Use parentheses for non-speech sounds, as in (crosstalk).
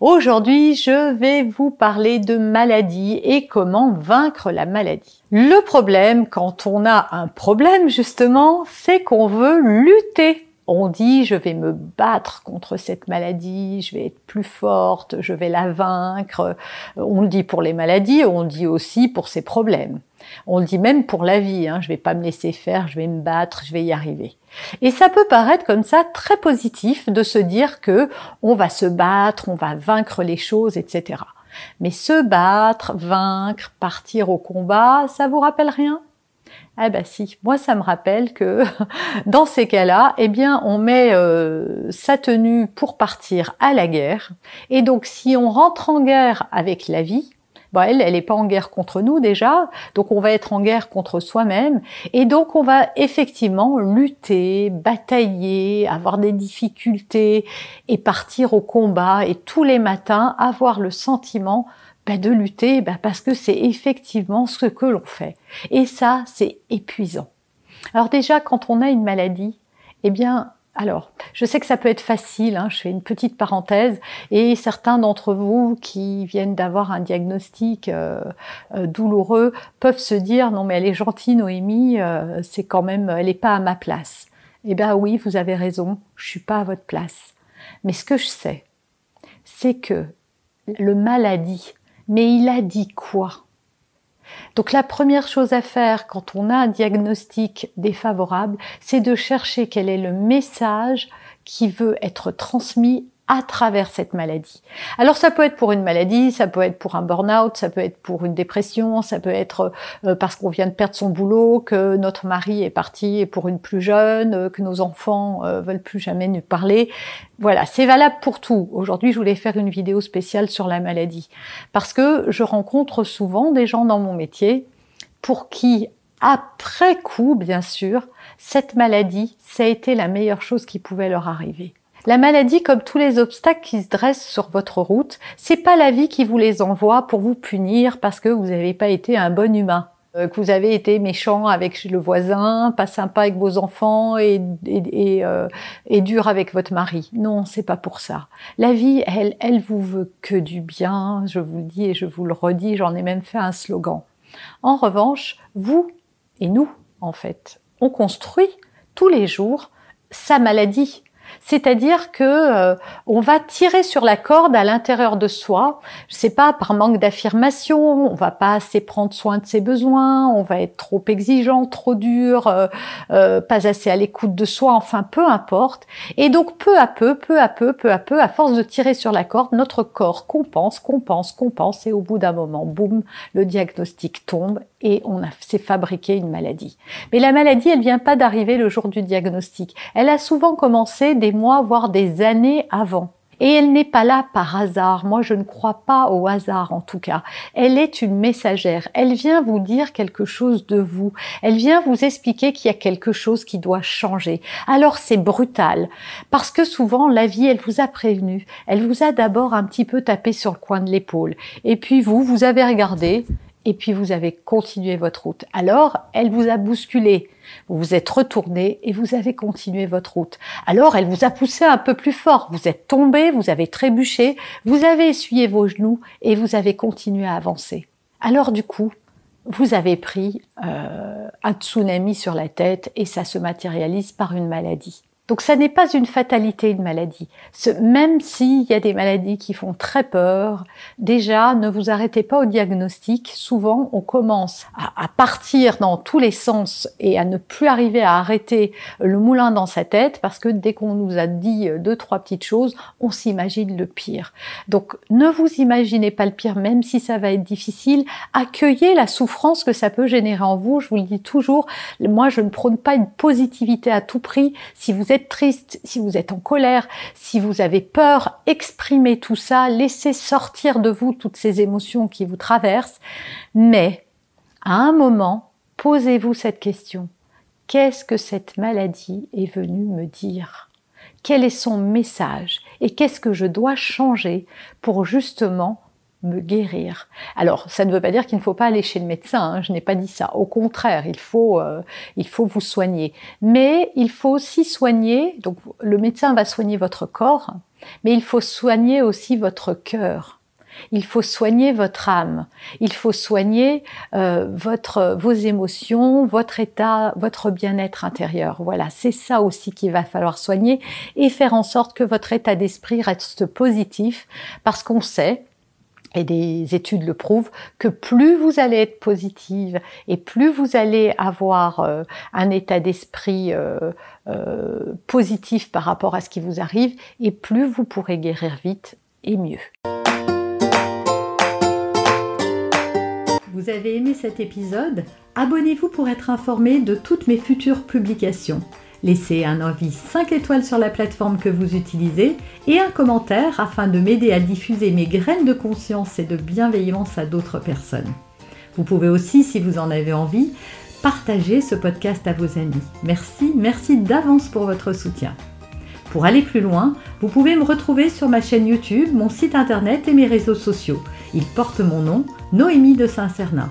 Aujourd'hui, je vais vous parler de maladie et comment vaincre la maladie. Le problème, quand on a un problème justement, c'est qu'on veut lutter on dit je vais me battre contre cette maladie, je vais être plus forte, je vais la vaincre. On le dit pour les maladies, on le dit aussi pour ses problèmes. On le dit même pour la vie, hein, je vais pas me laisser faire, je vais me battre, je vais y arriver. Et ça peut paraître comme ça très positif de se dire que on va se battre, on va vaincre les choses, etc. Mais se battre, vaincre, partir au combat, ça vous rappelle rien? Ah bah si, moi ça me rappelle que (laughs) dans ces cas-là, eh bien on met euh, sa tenue pour partir à la guerre. Et donc si on rentre en guerre avec la vie, bah elle, elle n'est pas en guerre contre nous déjà, donc on va être en guerre contre soi-même, et donc on va effectivement lutter, batailler, avoir des difficultés, et partir au combat, et tous les matins avoir le sentiment bah, de lutter bah, parce que c'est effectivement ce que l'on fait. Et ça, c'est épuisant. Alors déjà, quand on a une maladie, eh bien, alors, je sais que ça peut être facile, hein, je fais une petite parenthèse, et certains d'entre vous qui viennent d'avoir un diagnostic euh, euh, douloureux peuvent se dire non mais elle est gentille Noémie, euh, c'est quand même, elle n'est pas à ma place. Eh bien oui, vous avez raison, je suis pas à votre place. Mais ce que je sais, c'est que le maladie mais il a dit quoi? Donc la première chose à faire quand on a un diagnostic défavorable, c'est de chercher quel est le message qui veut être transmis à travers cette maladie. Alors ça peut être pour une maladie, ça peut être pour un burn-out, ça peut être pour une dépression, ça peut être euh, parce qu'on vient de perdre son boulot, que notre mari est parti pour une plus jeune, euh, que nos enfants euh, veulent plus jamais nous parler. Voilà, c'est valable pour tout. Aujourd'hui, je voulais faire une vidéo spéciale sur la maladie parce que je rencontre souvent des gens dans mon métier pour qui après coup, bien sûr, cette maladie, ça a été la meilleure chose qui pouvait leur arriver. La maladie, comme tous les obstacles qui se dressent sur votre route, c'est pas la vie qui vous les envoie pour vous punir parce que vous n'avez pas été un bon humain euh, que vous avez été méchant avec le voisin, pas sympa avec vos enfants et, et, euh, et, dur avec votre mari. Non, c'est pas pour ça. La vie, elle, elle vous veut que du bien, je vous le dis et je vous le redis, j'en ai même fait un slogan. En revanche, vous et nous, en fait, on construit tous les jours sa maladie. C'est-à-dire que euh, on va tirer sur la corde à l'intérieur de soi. Je sais pas par manque d'affirmation, on va pas assez prendre soin de ses besoins, on va être trop exigeant, trop dur, euh, euh, pas assez à l'écoute de soi. Enfin, peu importe. Et donc peu à peu, peu à peu, peu à peu, à force de tirer sur la corde, notre corps compense, compense, compense, et au bout d'un moment, boum, le diagnostic tombe et on s'est fabriqué une maladie. Mais la maladie, elle vient pas d'arriver le jour du diagnostic. Elle a souvent commencé des mois, voire des années avant. Et elle n'est pas là par hasard. Moi, je ne crois pas au hasard, en tout cas. Elle est une messagère. Elle vient vous dire quelque chose de vous. Elle vient vous expliquer qu'il y a quelque chose qui doit changer. Alors, c'est brutal. Parce que souvent, la vie, elle vous a prévenu. Elle vous a d'abord un petit peu tapé sur le coin de l'épaule. Et puis vous, vous avez regardé et puis vous avez continué votre route. Alors, elle vous a bousculé. Vous vous êtes retourné et vous avez continué votre route. Alors, elle vous a poussé un peu plus fort. Vous êtes tombé, vous avez trébuché, vous avez essuyé vos genoux et vous avez continué à avancer. Alors, du coup, vous avez pris euh, un tsunami sur la tête et ça se matérialise par une maladie. Donc ça n'est pas une fatalité, une maladie. même s'il y a des maladies qui font très peur, déjà ne vous arrêtez pas au diagnostic. Souvent on commence à, partir dans tous les sens et à ne plus arriver à arrêter le moulin dans sa tête parce que dès qu'on nous a dit deux, trois petites choses, on s'imagine le pire. Donc ne vous imaginez pas le pire, même si ça va être difficile. Accueillez la souffrance que ça peut générer en vous. Je vous le dis toujours, moi je ne prône pas une positivité à tout prix. Si vous êtes triste, si vous êtes en colère, si vous avez peur, exprimez tout ça, laissez sortir de vous toutes ces émotions qui vous traversent. Mais, à un moment, posez-vous cette question. Qu'est-ce que cette maladie est venue me dire? Quel est son message? Et qu'est-ce que je dois changer pour justement me guérir. Alors, ça ne veut pas dire qu'il ne faut pas aller chez le médecin, hein, je n'ai pas dit ça. Au contraire, il faut, euh, il faut vous soigner. Mais il faut aussi soigner, donc le médecin va soigner votre corps, mais il faut soigner aussi votre cœur. Il faut soigner votre âme. Il faut soigner euh, votre, vos émotions, votre état, votre bien-être intérieur. Voilà, c'est ça aussi qu'il va falloir soigner et faire en sorte que votre état d'esprit reste positif parce qu'on sait et des études le prouvent, que plus vous allez être positive et plus vous allez avoir euh, un état d'esprit euh, euh, positif par rapport à ce qui vous arrive, et plus vous pourrez guérir vite et mieux. Vous avez aimé cet épisode? Abonnez-vous pour être informé de toutes mes futures publications. Laissez un avis 5 étoiles sur la plateforme que vous utilisez et un commentaire afin de m'aider à diffuser mes graines de conscience et de bienveillance à d'autres personnes. Vous pouvez aussi, si vous en avez envie, partager ce podcast à vos amis. Merci, merci d'avance pour votre soutien. Pour aller plus loin, vous pouvez me retrouver sur ma chaîne YouTube, mon site internet et mes réseaux sociaux. Ils portent mon nom, Noémie de Saint-Cernin.